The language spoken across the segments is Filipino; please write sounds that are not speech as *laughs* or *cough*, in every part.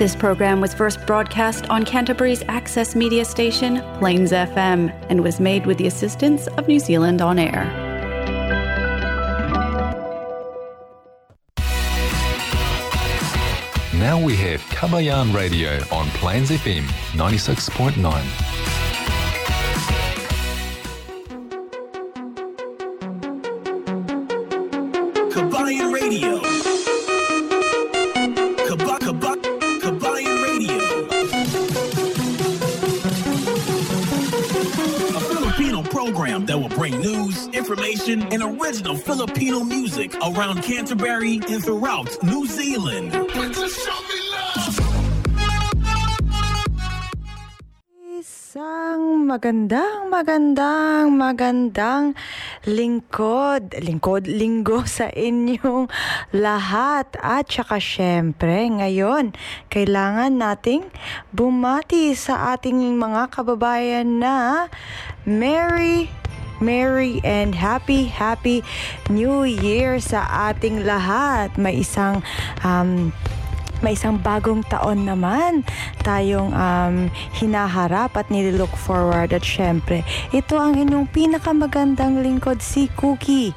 This program was first broadcast on Canterbury's access media station, Plains FM, and was made with the assistance of New Zealand On Air. Now we have Kabayan Radio on Plains FM 96.9. original Filipino music around Canterbury and throughout New Zealand. Isang magandang, magandang, magandang lingkod, lingkod, linggo *laughs* sa inyong lahat. At saka syempre, ngayon, kailangan nating bumati sa ating mga kababayan na Merry Merry and happy, happy New Year sa ating lahat. May isang um, may isang bagong taon naman tayong um, hinaharap at nililook forward at syempre ito ang inyong pinakamagandang lingkod si Cookie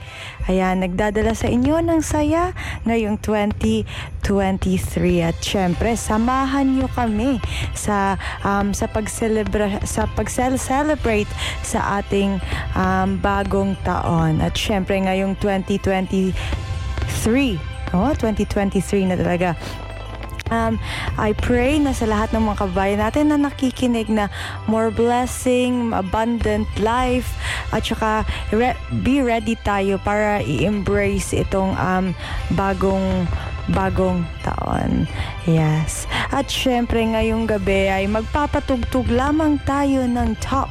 ayan nagdadala sa inyo ng saya ngayong 2023 at syempre samahan nyo kami sa um, sa pagcelebra sa pag-celebrate sa ating um, bagong taon at syempre ngayong 2023 Oh, 2023 na talaga. Um, I pray na sa lahat ng mga kababayan natin na nakikinig na more blessing, abundant life, at saka re- be ready tayo para i-embrace itong um, bagong bagong taon. Yes. At syempre ngayong gabi ay magpapatugtog lamang tayo ng top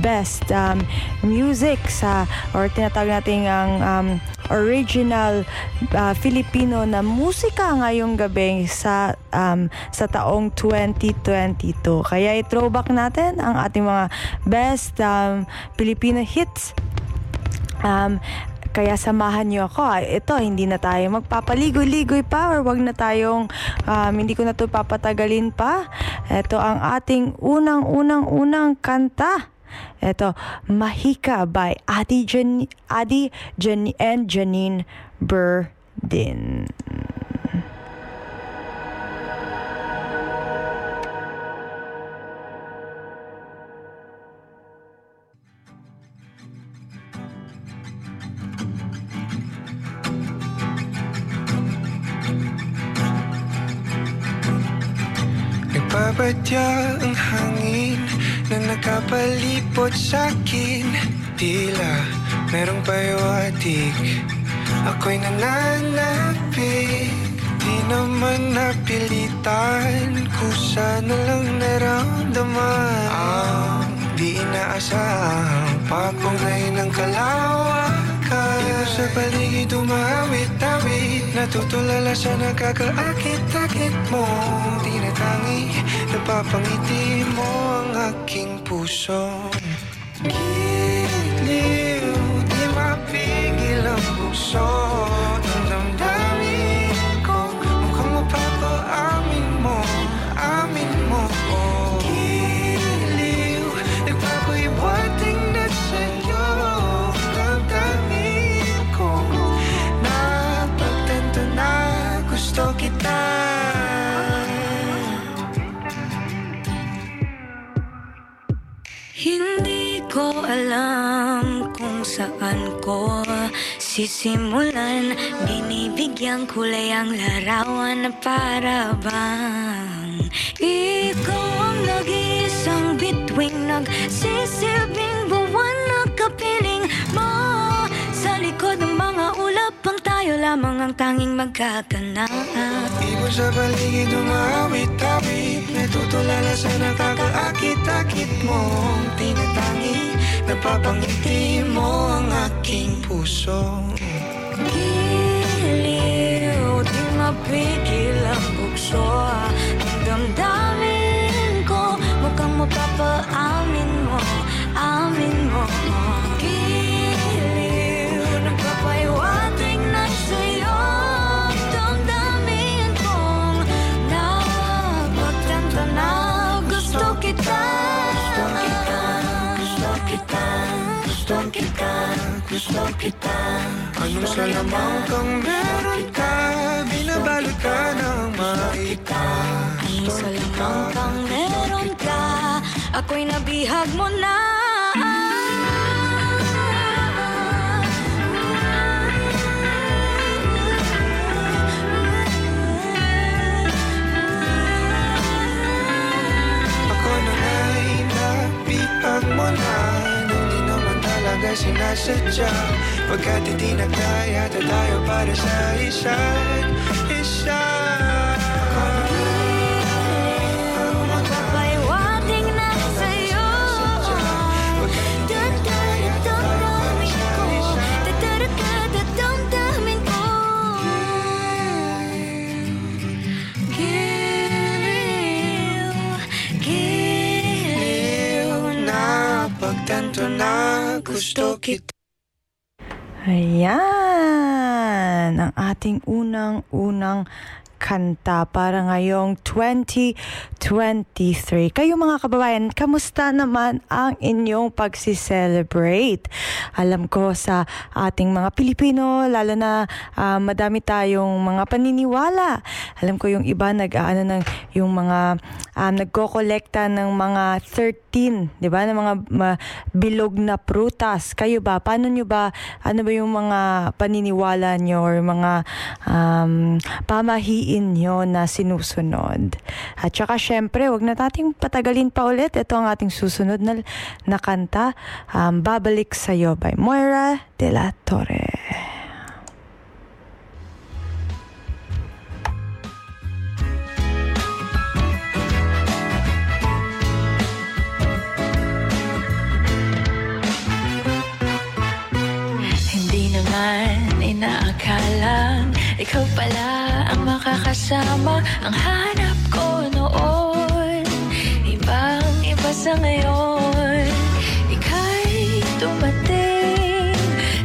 best um, music sa or tinatawag natin ang um, original uh, Filipino na musika ngayong gabi sa um, sa taong 2022. Kaya i-throwback natin ang ating mga best um, Filipino hits Um, kaya samahan niyo ako. Ah, Ito, hindi na tayo magpapaligoy-ligoy pa or wag na tayong, um, hindi ko na to papatagalin pa. Ito ang ating unang-unang-unang kanta. Ito, Mahika by Adi, Jan Adi Jan and Janine Burdin. Nagbabadya ang hangin na nakapalipot sa'kin. Tila merong payawatig Ako'y nananapig Di naman napilitan Kusa na lang naramdaman. Ang di inaasahang Papungay ng kalawakan Dito sa paligid umawit-awit Natutulala sa nakakaakit-akit mo. Di natangi Napapangiti mo ang aking puso. Giliw Di mapigil ang puso alam kung saan ko sisimulan. Binibigyan kulay ang larawan para bang Ikaw ang nag-iisang bituing Nagsisilbing buwan na kapiling mo. Sa likod ng mga ulap ang tayo lamang ang tanging magkakanaan Ibo sa paligid umawit-awit Natutulala sa nakakaakit-akit mo Tinatangi, napapangiti mo ang aking puso. Giliw, di mapigil ang bukso Ang damdamin ko Mukhang mapapaamin mo Amin mo. Giliw, gusto kita Anong salamang kang meron ka Binabalot ka ng maita Anong salamang kang meron ka Ako'y nabihag mo na talaga sinasadya Pagkat hindi nagkaya na tayo para sa isa't isa pagtanto na gusto kita. Ayan, ang ating unang-unang kanta para ngayong 2023. Kayo mga kababayan, kamusta naman ang inyong pagsiselebrate? Alam ko sa ating mga Pilipino, lalo na ah, madami tayong mga paniniwala. Alam ko yung iba nag-aano ng yung mga um, nagkokolekta ng mga 13, 'di ba? Ng mga ma- bilog na prutas. Kayo ba? Paano nyo ba ano ba yung mga paniniwala nyo or mga um, pamahiin nyo na sinusunod? At saka syempre, wag na nating patagalin pa ulit. Ito ang ating susunod na, na kanta, um, Babalik Sa'yo by Moira de la Torre. Naman inaakalang Ikaw pala makakasama Ang hanap ko noon. Ibang iba sa ngayon. Ika'y dumating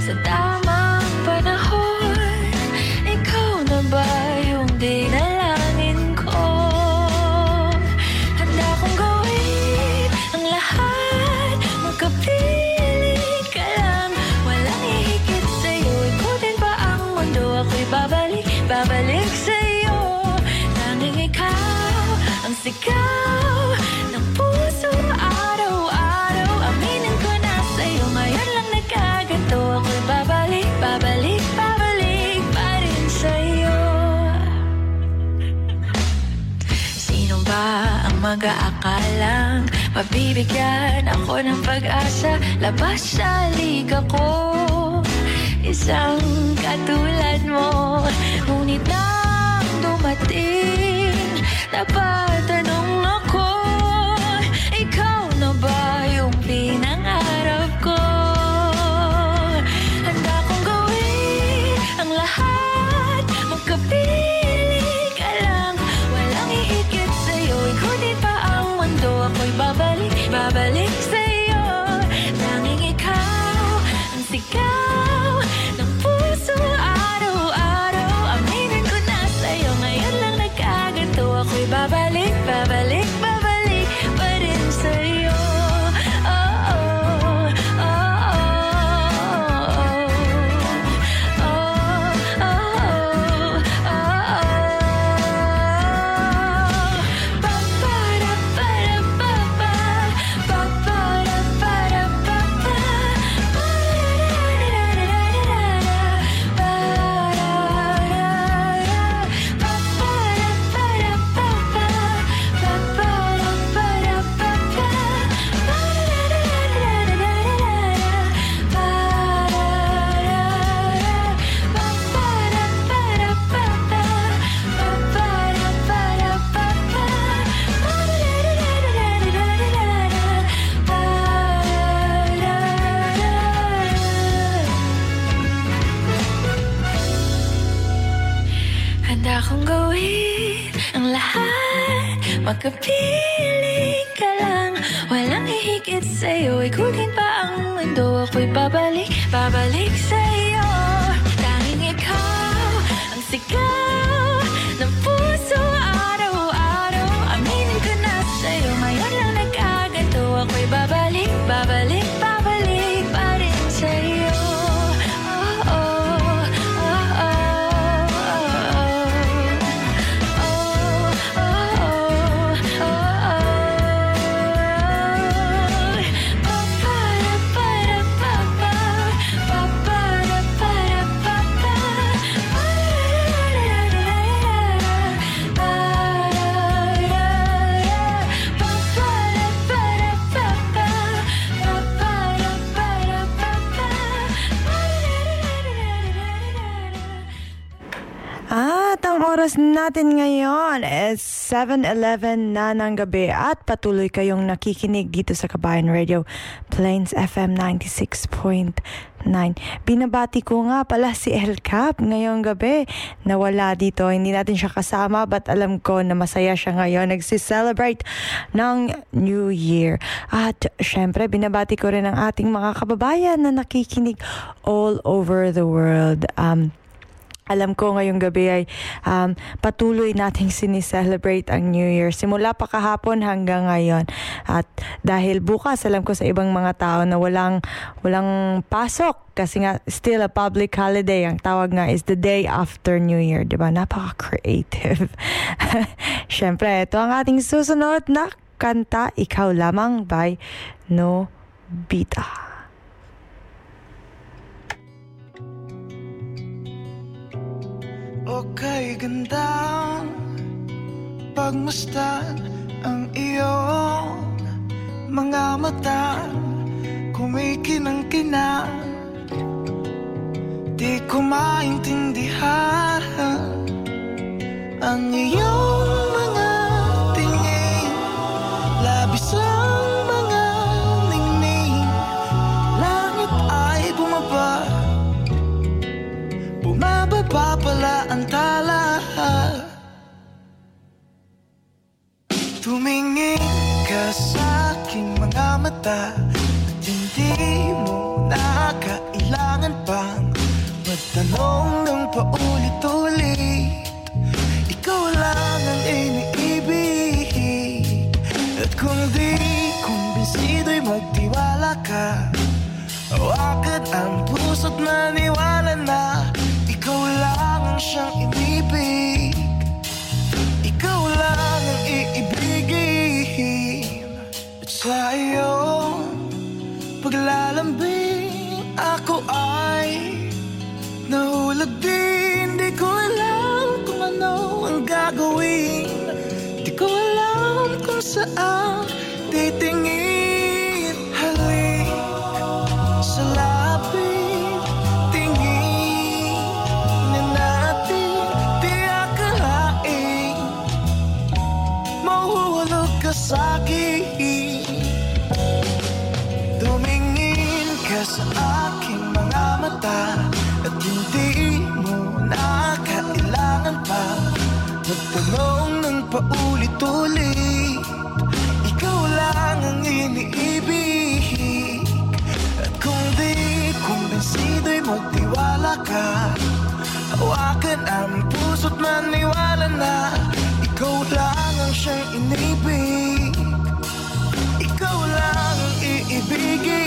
Sa tamang mag-aakalang Mabibigyan ako ng pag-asa. Labas sa liga ko. Isang katulad mo. Ngunit nang dumating Napatanong babalik, sa'yo Tanging ikaw ang sigaw lahat Magkapiling ka lang. Walang hihigit sa'yo Ikutin pa ang mundo. Ako'y babalik, babalik sa'yo natin ngayon is 7.11 na ng gabi at patuloy kayong nakikinig dito sa Kabayan Radio Plains FM 96.9. Binabati ko nga pala si El Cap ngayong gabi. Nawala dito, hindi natin siya kasama but alam ko na masaya siya ngayon. Nagsi-celebrate ng New Year. At syempre, binabati ko rin ang ating mga kababayan na nakikinig all over the world. Um, alam ko ngayong gabi ay um, patuloy nating *laughs* sinicelebrate ang New Year. Simula pa kahapon hanggang ngayon. At dahil bukas, alam ko sa ibang mga tao na walang, walang pasok kasi nga still a public holiday. Ang tawag nga is the day after New Year. Diba? Napaka-creative. *laughs* Siyempre, ito ang ating susunod na kanta, Ikaw Lamang by Nobita. O kay gandang pagmasdan ang iyong mga mata. Kumikinang-kinang Di ko maintindihan mata At hindi mo na kailangan pang Magtanong ng paulit-ulit. Ikaw lang ang iniibig At kung di kumbinsido'y magtiwala ka Hawakan ang puso't maniwala na Ikaw lang ang siyang inibig. Ikaw lang ang iibigin. At sa iyong paglalambing Ako ay nahulog din. Di ko alam kung ano ang gagawin. Di ko alam kung saan Magtanong ng paulit-ulit. Ikaw lang ang iniibig. At kung di kumbinsido'y magtiwala ka Hawakan ang puso't maniwala na Ikaw lang ang siyang inibig. Ikaw lang ang iibigin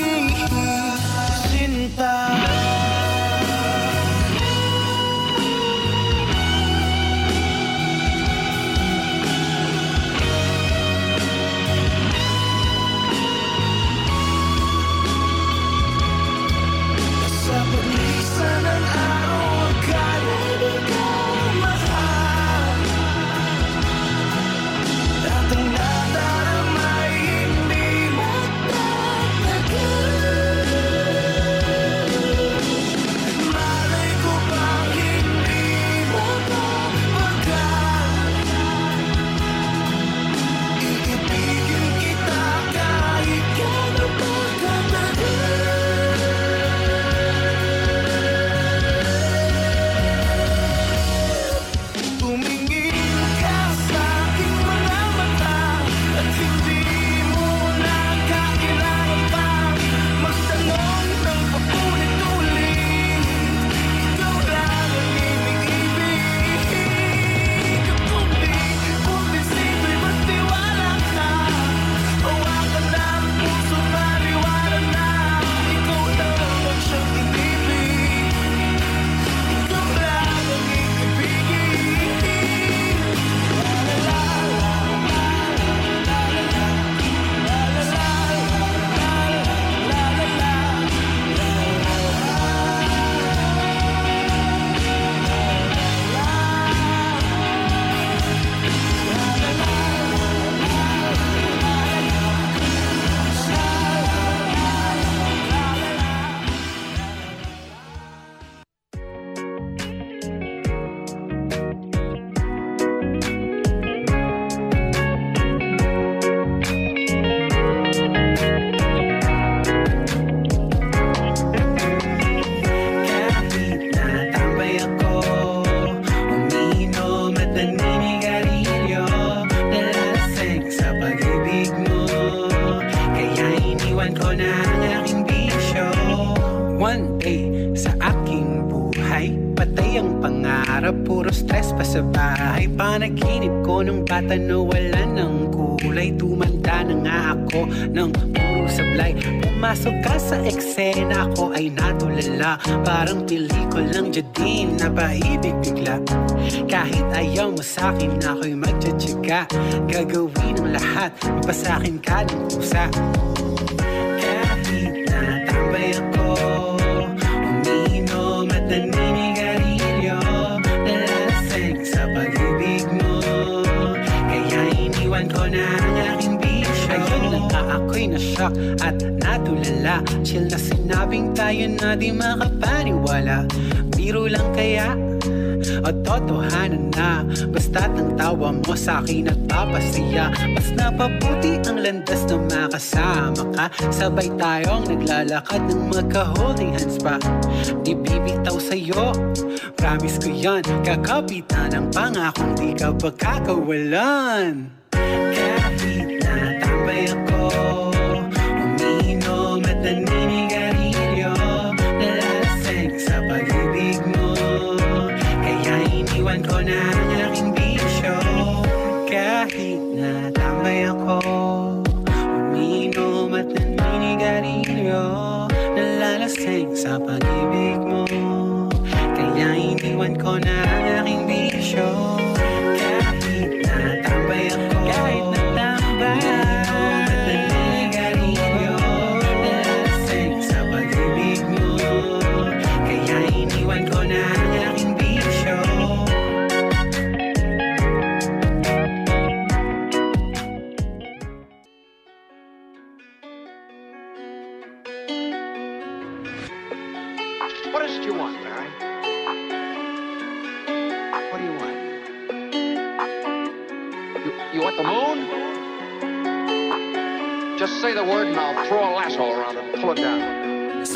Parang pelikulang Jadine na paibig bigla. Kahit ayaw mo sa'kin ako'y magtsatsaga Gagawin ang lahat Mapasakin ka ng pusa. Kahit natambay ako Umiinom at naninigarilyo. Nalasing sa pag-ibig mo Kaya iniwan ko na ang aking bisyo. Ayun na. Nga ako'y na-shock at natulala. Chill na sinabing tayo na di makapaniwala Biro lang kaya? O totohanan na Basta't ang tawa mo sa akin at papasaya Mas napabuti ang landas na makasama ka. Sabay tayong naglalakad ng magka-holding hands pa. Di bibitaw sa'yo. Promise ko yan Kakapitan ang pangakong di ka pagkakawalan Kahit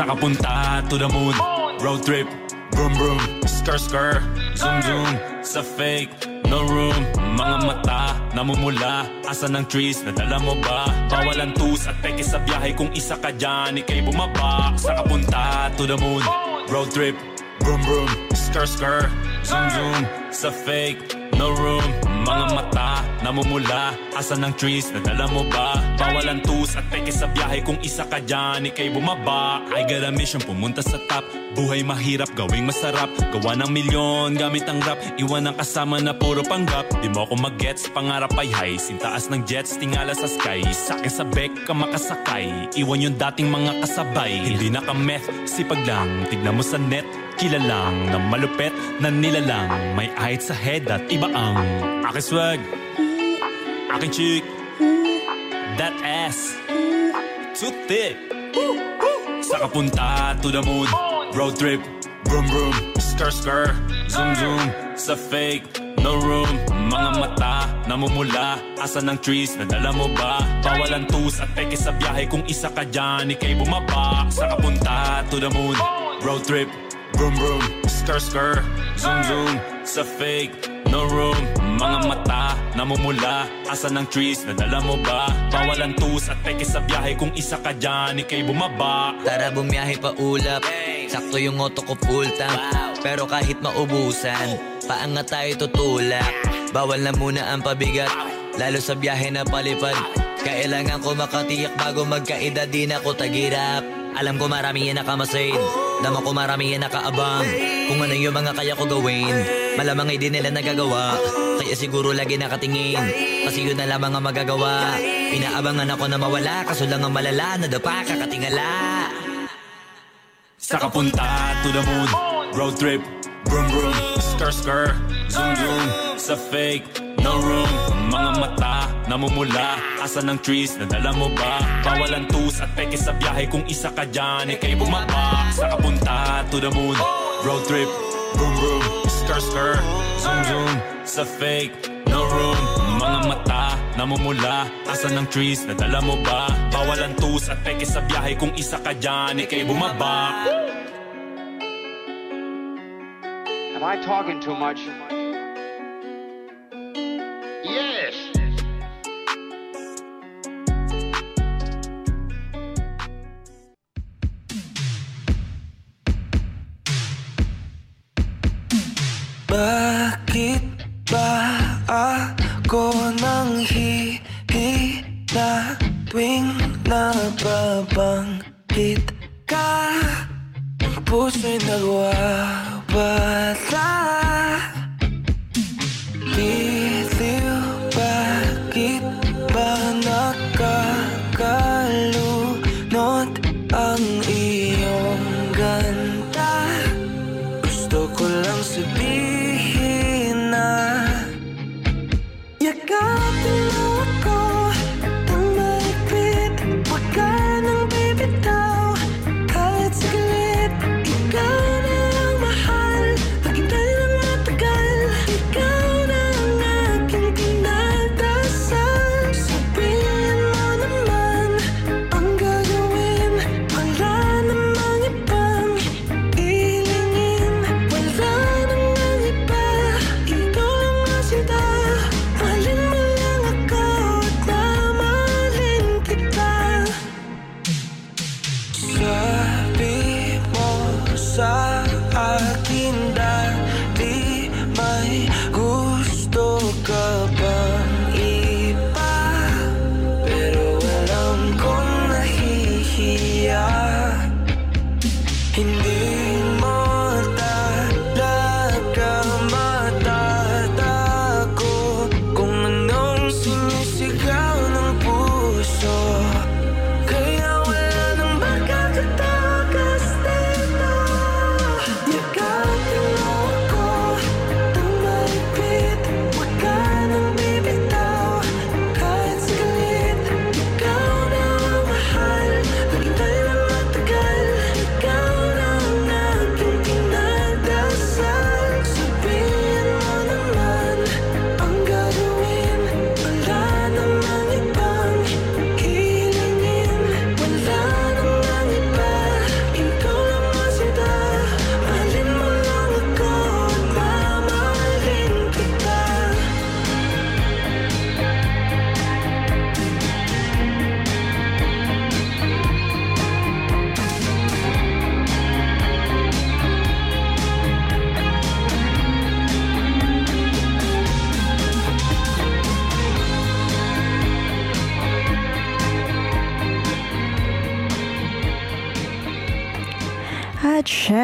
Sa kapunta to the moon. Road trip Vroom vroom. Skr skr Zoom zoom. Sa fake No room. Mga mata Namumula. Asa ng trees? Nadala mo ba? Bawal ang tus At peke sa biyahe Kung isa ka dyan Ika'y bumaba. Sa kapunta to the moon. Road trip Vroom vroom. Skr skr Zoom zoom. Sa fake No room Mga mata Namumula. Asa ng trees? Nadala mo ba? Bawal ang tus At peke sa biyahe. Kung isa ka dyan Ika'y bumaba. I got a mission Pumunta sa top Buhay mahirap Gawing masarap. Gawa ng milyon Gamit ang rap. Iwan ang kasama na puro panggap. Di mo ako mag-gets Pangarap ay high. Sintaas ng jets Tingala sa sky. Sa'kin sa bek ka makasakay. Iwan yung dating mga kasabay. Hindi na ka meth Sipag lang. Tignan mo sa net Kilalang. Na malupet na nilalang. May ahit sa head at iba ang Aking swag. Aking chick. That ass. Too thick Sa kapunta to the moon Road trip. Vroom vroom. Skr skr Zoom zoom. Sa fake. No room. Mga mata. Namumula. Asa ng trees? Nadala mo ba? Bawal ang tus At peke sa biyahe Kung isa ka dyan. Ika'y bumaba. Sa kapunta. To the moon. Road trip. Vroom vroom. Skr skr Zoom zoom. Sa fake. No room Mga mata Namumula. Asa ng trees Nadala mo ba? Bawal ang tus At peke sa biyahe. Kung isa ka dyan Ika'y bumaba. Tara bumiyahe pa ulap. Sakto yung auto ko full tank. Pero kahit maubusan Paangat tayo tutulak. Bawal na muna ang pabigat Lalo sa biyahe na palipad. Kailangan ko makatiyak bago magkaedad Di na ko tagirap Alam ko marami yan nakamasid Dama ko marami yan nakaabang. Kung ano yung mga kaya ko gawin Malamang ay di nila nagagawa. Kaya siguro lagi nakatingin. Kasi yun na lamang ang magagawa. Inaabangan ako na mawala Kaso lang ang malala Nadapa kakatingala. Sa kapunta to the moon. Road trip Vroom vroom Skr skr Zoom zoom Sa fake. No room Mga mata. Namumula. Asa ng trees? Nadala mo ba? Bawal ang At peke sa biyahe Kung isa ka dyan. Ika'y bumaba Sa kapunta to the moon. Road trip. Vroom vroom Skr skr Zoom zoom Sa fake. No room Mga mata. Namumula. Asa ng trees? Nadala mo ba? Bawal ang tus At peke sa biyahe Kung isa ka dyan. Ika'y bumaba Am I talking too much? Yes. Bakit ba ako nang hihina tuwing nababanggit ka? Ang puso'y nagwag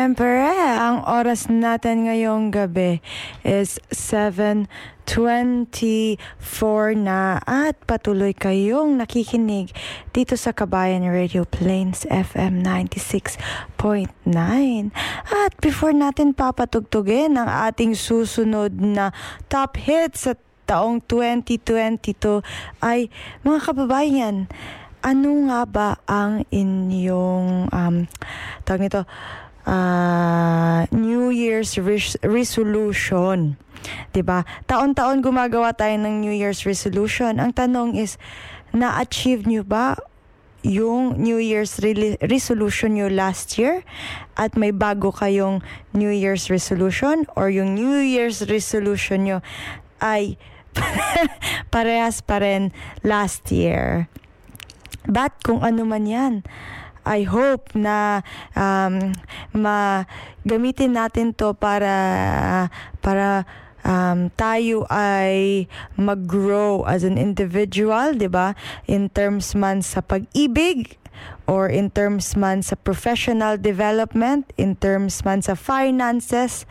At syempre, ang oras natin ngayong gabi is 7.24 na at patuloy kayong nakikinig dito sa Kabayan Radio Plains FM 96.9. At before natin papatugtugin ang ating susunod na top hits sa taong 2022 ay mga kababayan, ano nga ba ang inyong um, tawag nito ah, New Year's res- resolution? 'Di ba? Taon-taon gumagawa tayo ng New Year's resolution. Ang tanong is na-achieve niyo ba yung New Year's reli- resolution nyo last year at may bago kayong New Year's resolution or yung New Year's resolution nyo ay *laughs* parehas pa rin last year. But kung ano man yan, I hope na um, magamitin natin to para para um, tayo ay mag-grow as an individual, 'di ba? In terms man sa pag-ibig or in terms man sa professional development, in terms man sa finances,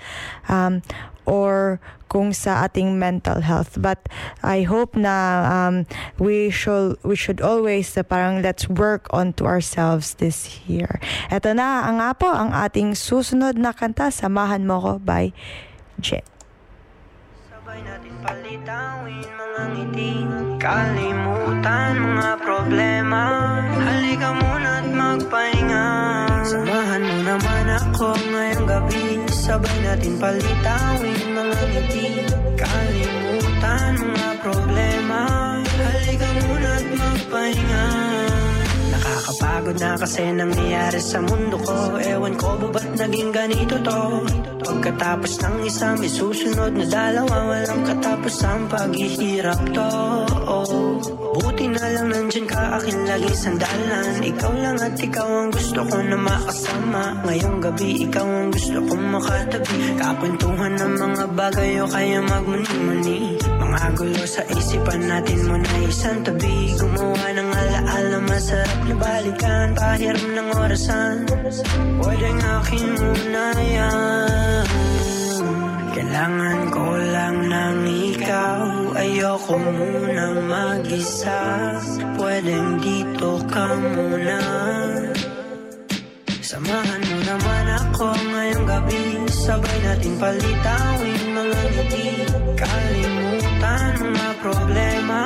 um, or kung sa ating mental health. But I hope na um, we should we should always uh, parang let's work on to ourselves this year. Ito na ang nga po ang ating susunod na kanta, Samahan Mo Ko by Jet. Sabay natin palitawin mga ngiti Kalimutan mga problema Halika muna at magpahinga Samahan mo naman ako ngayong gabi. Sabay natin palitawin mga ngiti. Kalimutan mga problema. Halika muna at magpahinga Nakakapagod na kasi nangyayari sa mundo ko. Ewan ko ba ba't naging ganito to? Pagkatapos ng isa may susunod na dalawa Walang katapos ang paghihirap to. Buti na lang nandyan ka akin lagi sandalan. Ikaw lang at ikaw ang gusto ko na makasama. Ngayong gabi ikaw ang gusto kong makatabi. Kakwentuhan ng mga bagay o kaya magmuni-muni. Mga gulo sa isipan natin mo na isang tabi. Gumawa ng alaala masarap na balikan Pahiram ng orasan. Pwedeng akin muna yan. Kailangan ko lang ng ikaw. Ayoko munang mag-isa. Pwedeng dito ka muna. Samahan mo naman ako ngayong gabi. Sabay natin palitawin mga ngiti. Kalimutan mga problema.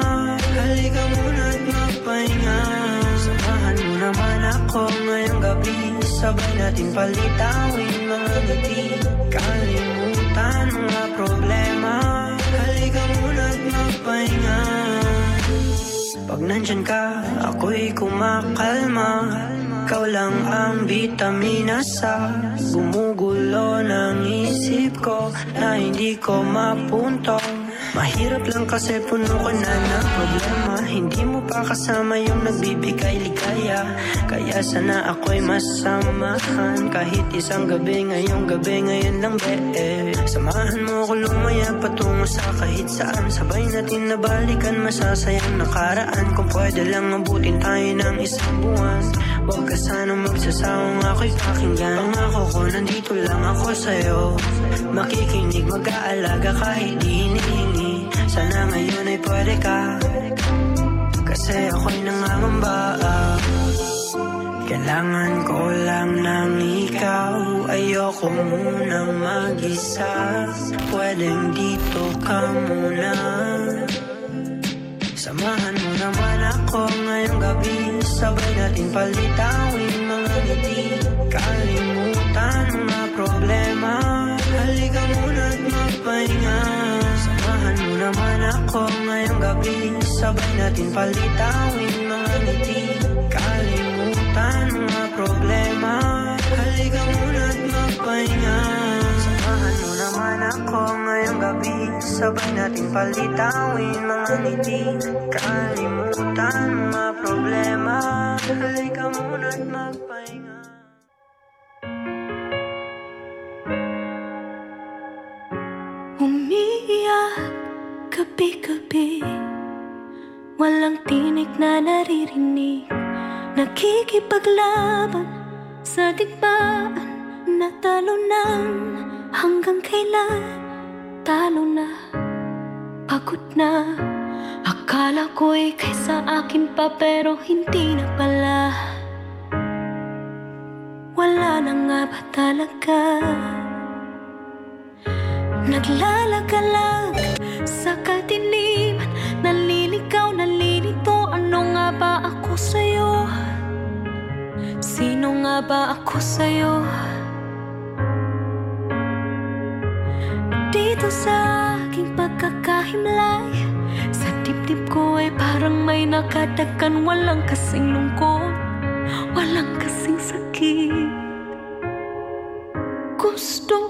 Halika muna at magpahinga Samahan mo naman ako ngayong gabi. Sabay natin palitawin mga ngiti. Kalimutan mga problema. Halika muna at magpahinga. Pag nandyan ka, ako'y kumakalma. Ikaw lang ang vitamina sa Gumugulo ng isip ko Na hindi ko mapuntong Mahirap lang kasi puno ko na ng problema. Hindi mo pa kasama yung nagbibigay ligaya. Kaya sana ako'y masamahan. Kahit isang gabi ngayong gabi ngayon lang be Samahan mo ko lumaya patungo sa kahit saan. Sabay natin nabalikan masasayang nakaraan. Kung pwede lang abutin tayo ng isang buwan. Huwag ka sanang magsasawang ako'y pakinggan. Pangako ko nandito lang ako sa'yo. Makikinig mag-aalaga kahit di hinihingi Sana ngayon ay pwede ka. Kasi ako'y nangangamba. Kailangan ko lang ng ikaw. Ayoko munang mag-isa. Pwedeng dito ka muna. Samahan mo naman ako ngayong gabi. Sabay natin palitawin mga ngiti. Kalimutan mga problema. Halika muna at magpahinga Samahan mo naman ako ngayong gabi. Sabay natin palitawin mga ngiti. Kalimutan mga problema. Halika muna at magpahinga. Samahan mo naman ako ngayong gabi. Sabay natin palitawin mga ngiti. Kalimutan mga problema. Halika muna at magpahinga. Umiiyak gabi-gabi Walang tinig na naririnig. Nakikipaglaban sa digmaan Natalunan hanggang kailan Talo na, pagod na. Akala ko'y kaysa akin pa pero hindi na pala. Wala na nga ba talaga? Naglalagalag sa ako sa'yo? Sino nga ba ako sa'yo? Dito sa aking pagkakahimlay Sa dibdib ko ay parang may nakadagan Walang kasing lungkot Walang kasing sakit Gusto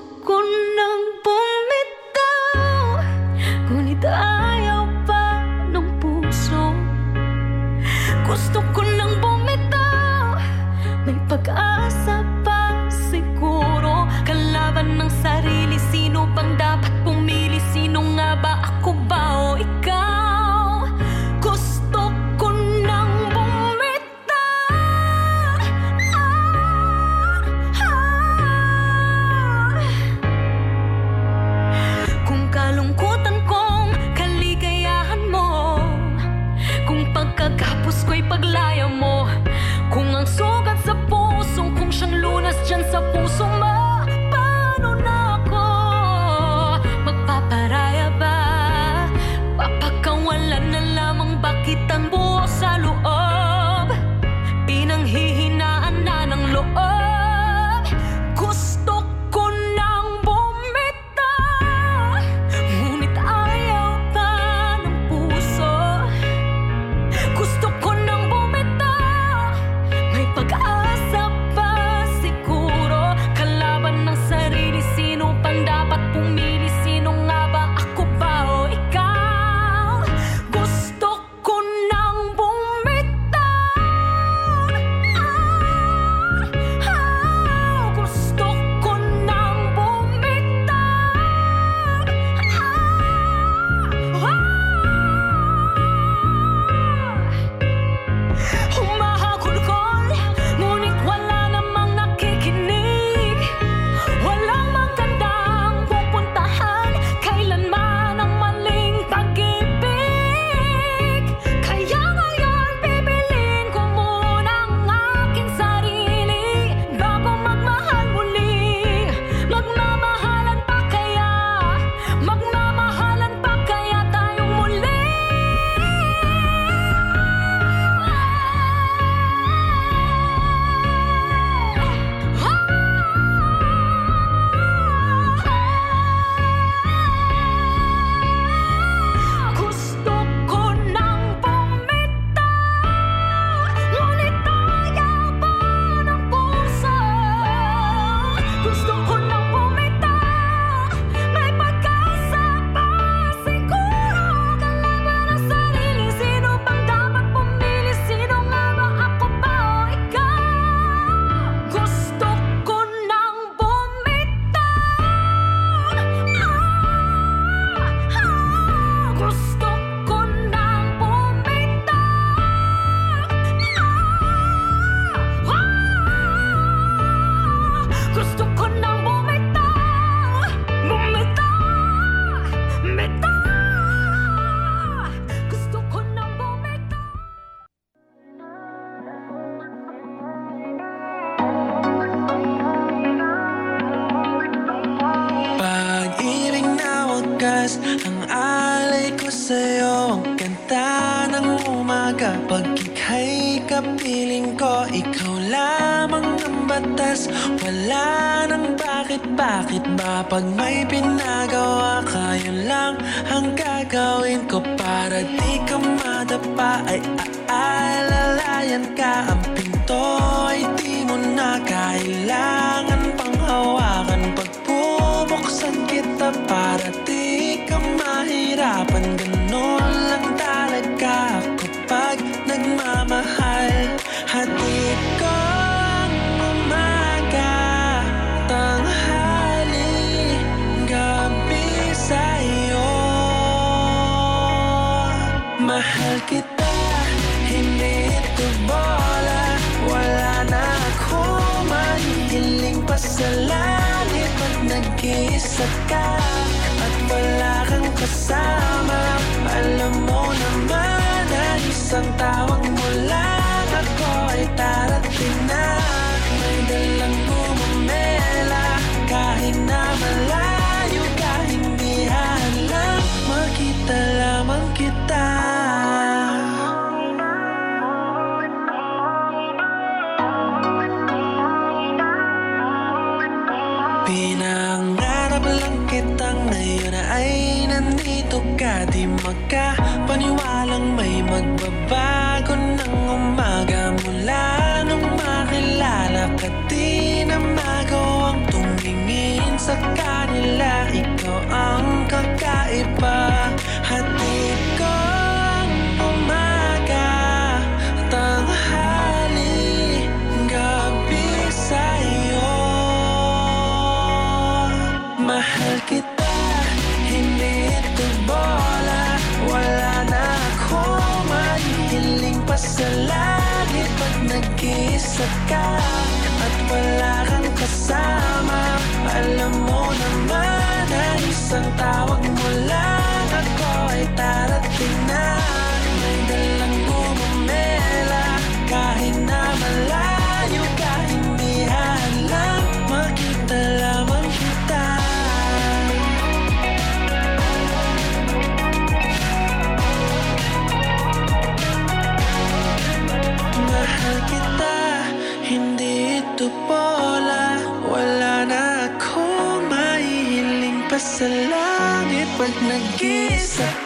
sa langit Pag nag-isa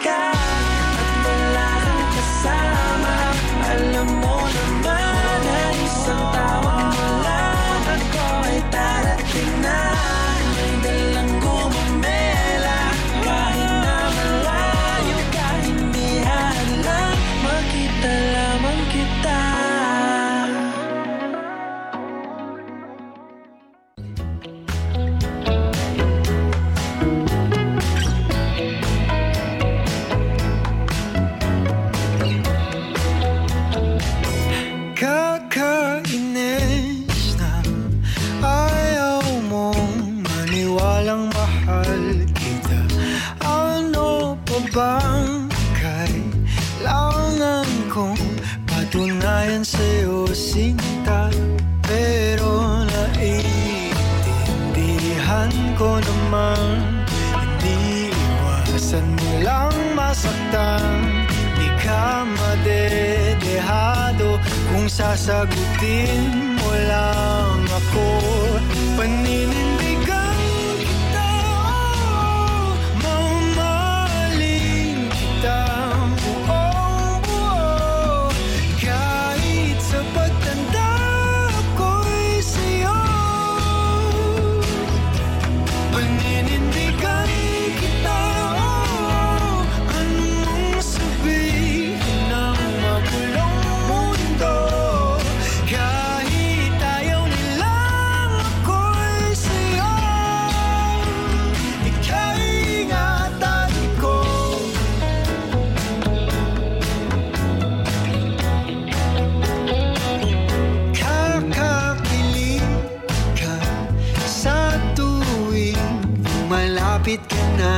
malapit ka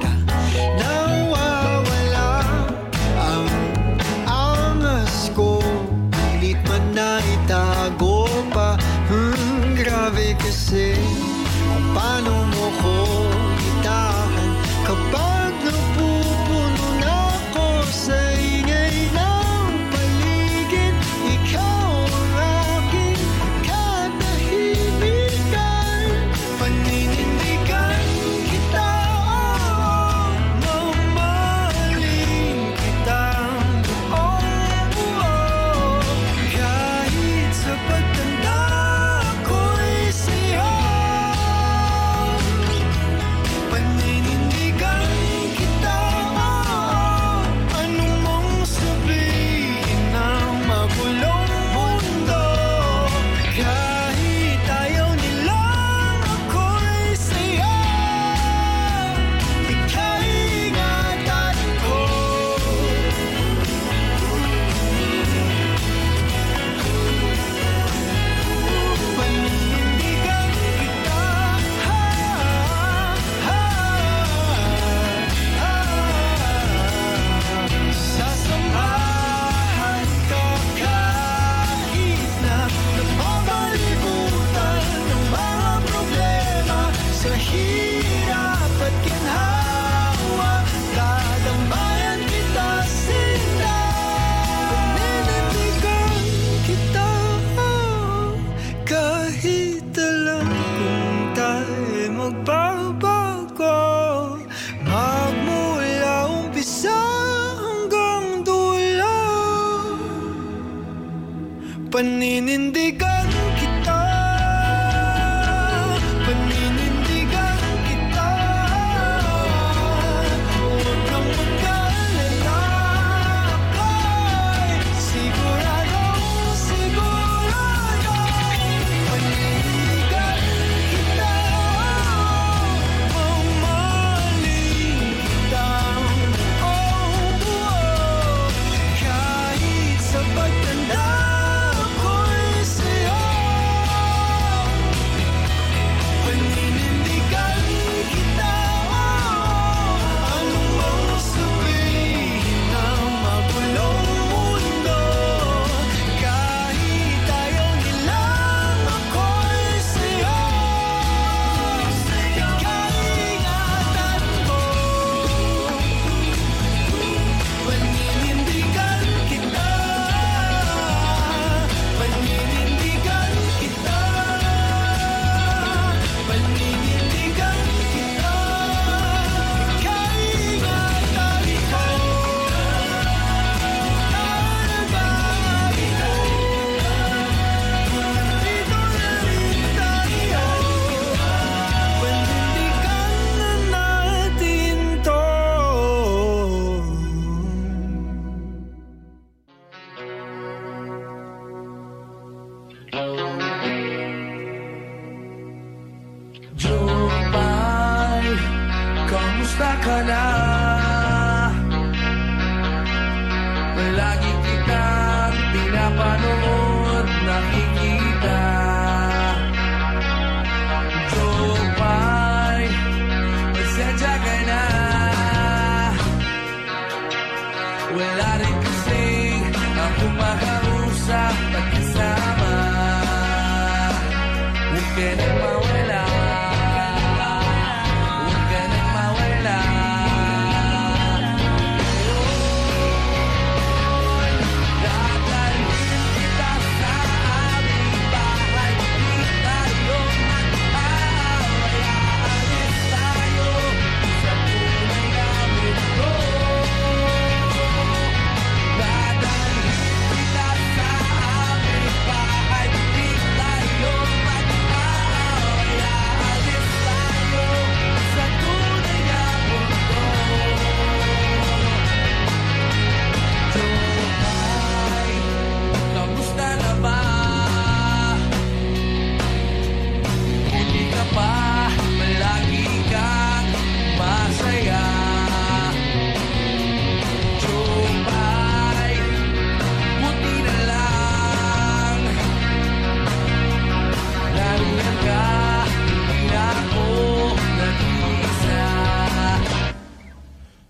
na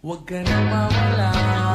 Huwag ka na mawala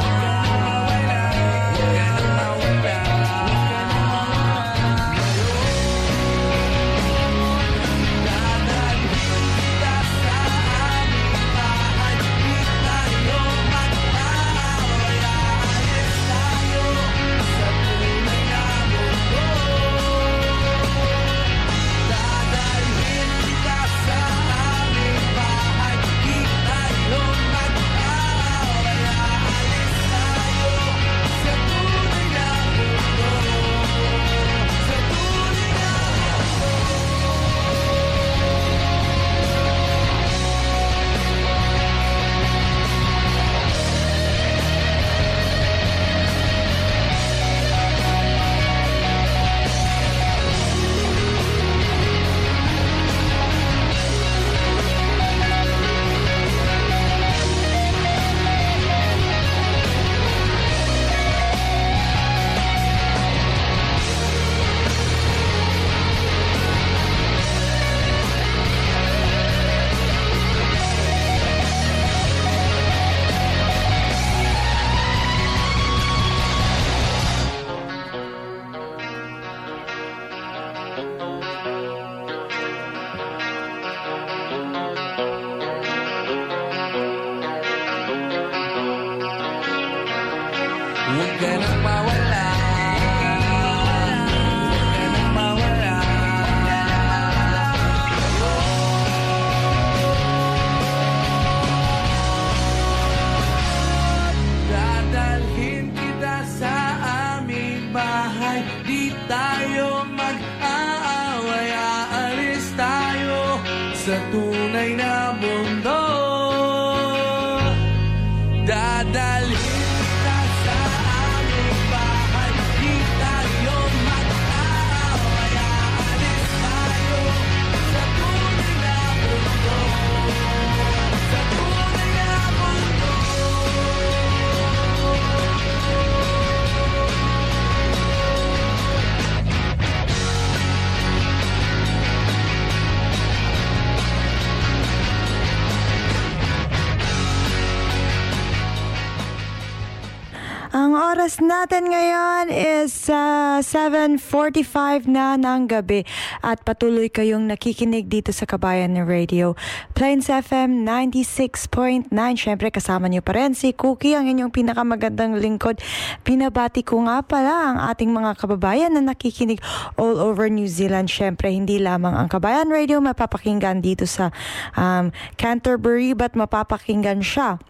natin ngayon is uh, 7.45 na ng gabi at patuloy kayong nakikinig dito sa Kabayan Radio. Plains FM 96.9. Siyempre kasama niyo pa rin si Cookie, ang inyong pinakamagandang lingkod. Pinabati ko nga pala ang ating mga kababayan na nakikinig all over New Zealand. Siyempre hindi lamang ang Kabayan Radio mapapakinggan dito sa um, Canterbury but mapapakinggan siya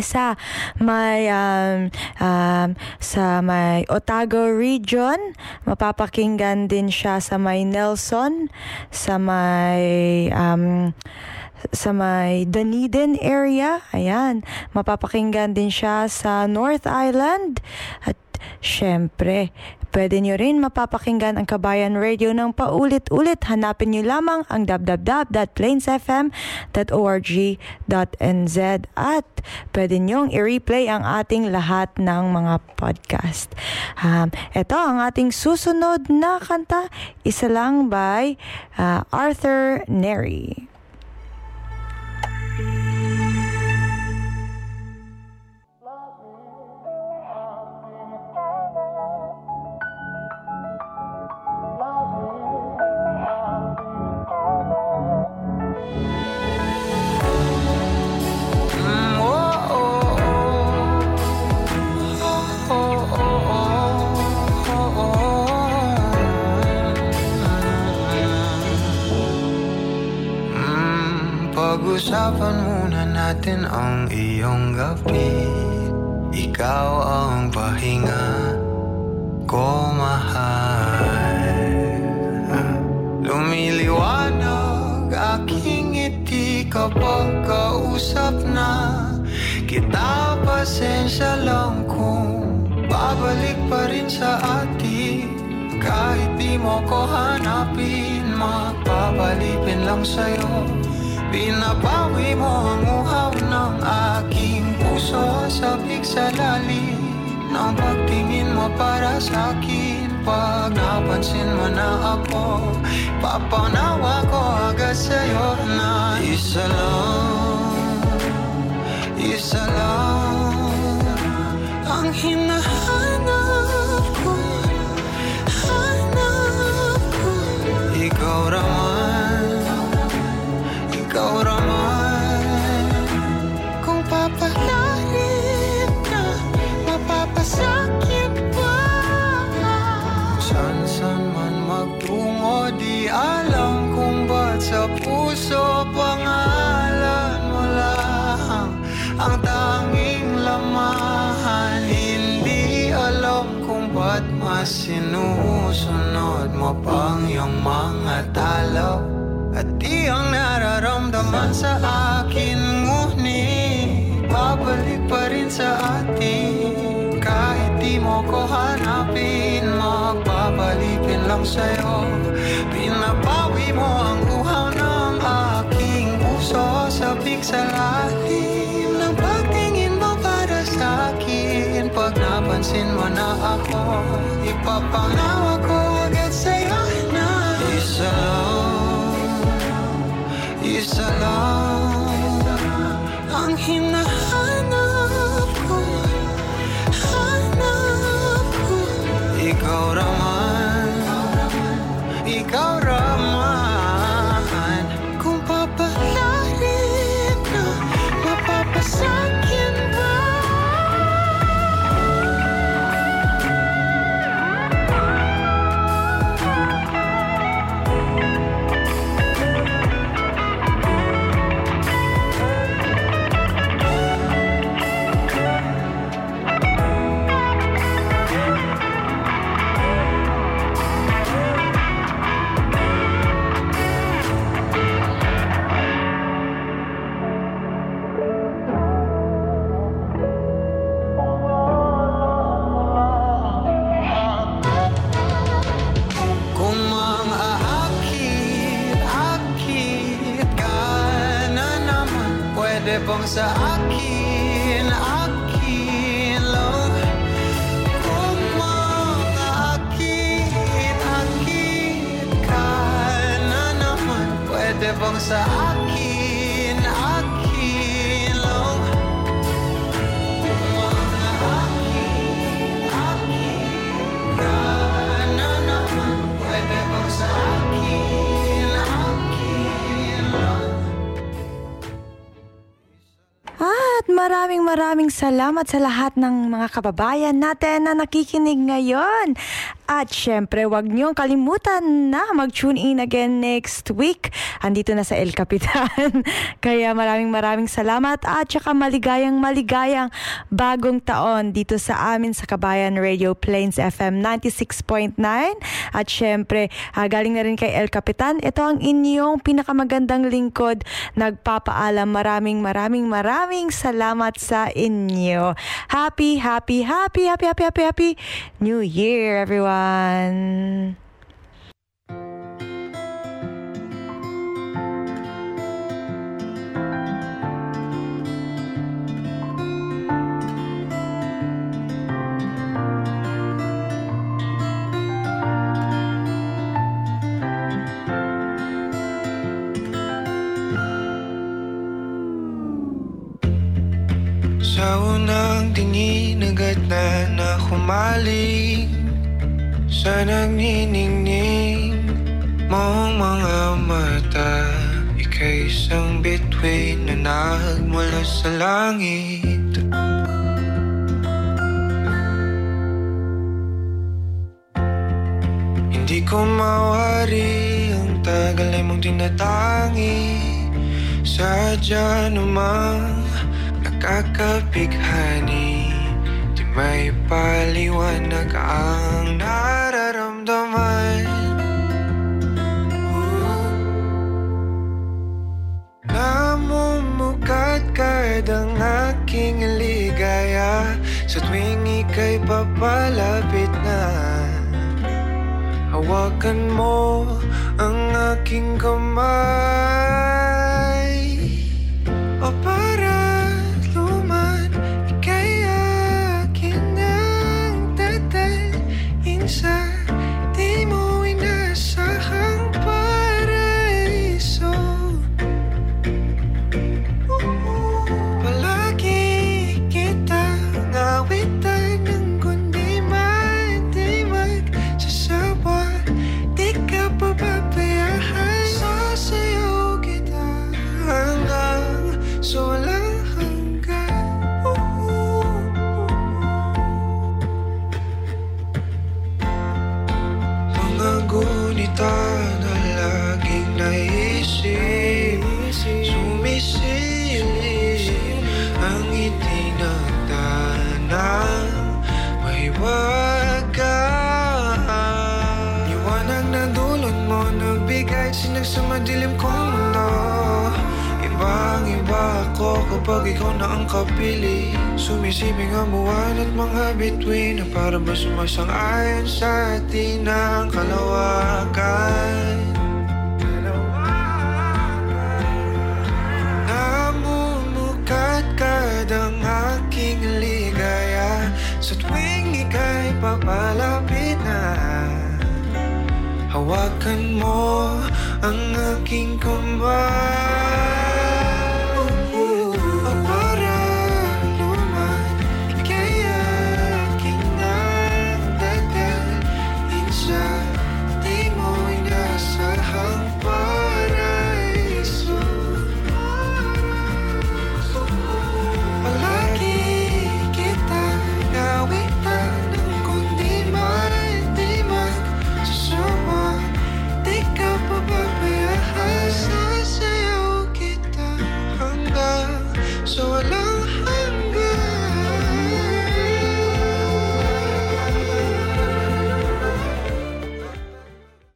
sa may um, um, sa may Otago region. Mapapakinggan din siya sa may Nelson sa may um, sa may Dunedin area. Ayan. Mapapakinggan din siya sa North Island. At syempre Pwede nyo rin mapapakinggan ang Kabayan Radio ng paulit-ulit. Hanapin nyo lamang ang www.plainsfm.org.nz at pwede nyong i-replay ang ating lahat ng mga podcast. Um, ito ang ating susunod na kanta, isa lang by uh, Arthur Neri. Natin ang iyong gabi. Ikaw ang pahinga ko mahal. Lumiliwanag aking ngiti kapag kausap na Kita. Pasensya lang kung babalik pa rin sa atin. Kahit di mo ko hanapin Magpapalipin lang sa'yo Pinabawi mo ang uhaw ng aking puso Sabik sa lalim ng pagtingin mo para sa akin. Pag napansin mo na ako Papanawa ko agad sa'yo na Isa lang, isa lang Ang hinahanap lang sa'yo. Pinabawi mo ang uhaw ng aking puso Sabik sa lalim ng pagtingin mo para sa akin Pag napansin mo na ako Ipapanawa salamat sa lahat ng mga kababayan natin na nakikinig ngayon. At syempre, wag niyong kalimutan na mag-tune in again next week. Andito na sa El Capitan. *laughs* Kaya maraming maraming salamat at saka maligayang maligayang bagong taon dito sa amin sa Kabayan Radio Plains FM 96.9. At syempre, ah, galing na rin kay El Capitan. Ito ang inyong pinakamagandang lingkod. Nagpapaalam maraming maraming maraming salamat sa inyo. Happy, happy, happy, happy, happy, happy, happy New Year, everyone. Sa Sa nagniningning mong mga mata Ika'y isang bituin na nagmula sa langit. Hindi ko mawari ang tagal ay mong tinatangi. Sadya namang nakakapighani Hawakan mo para ba sumasang-ayon sa atin ang kalawakan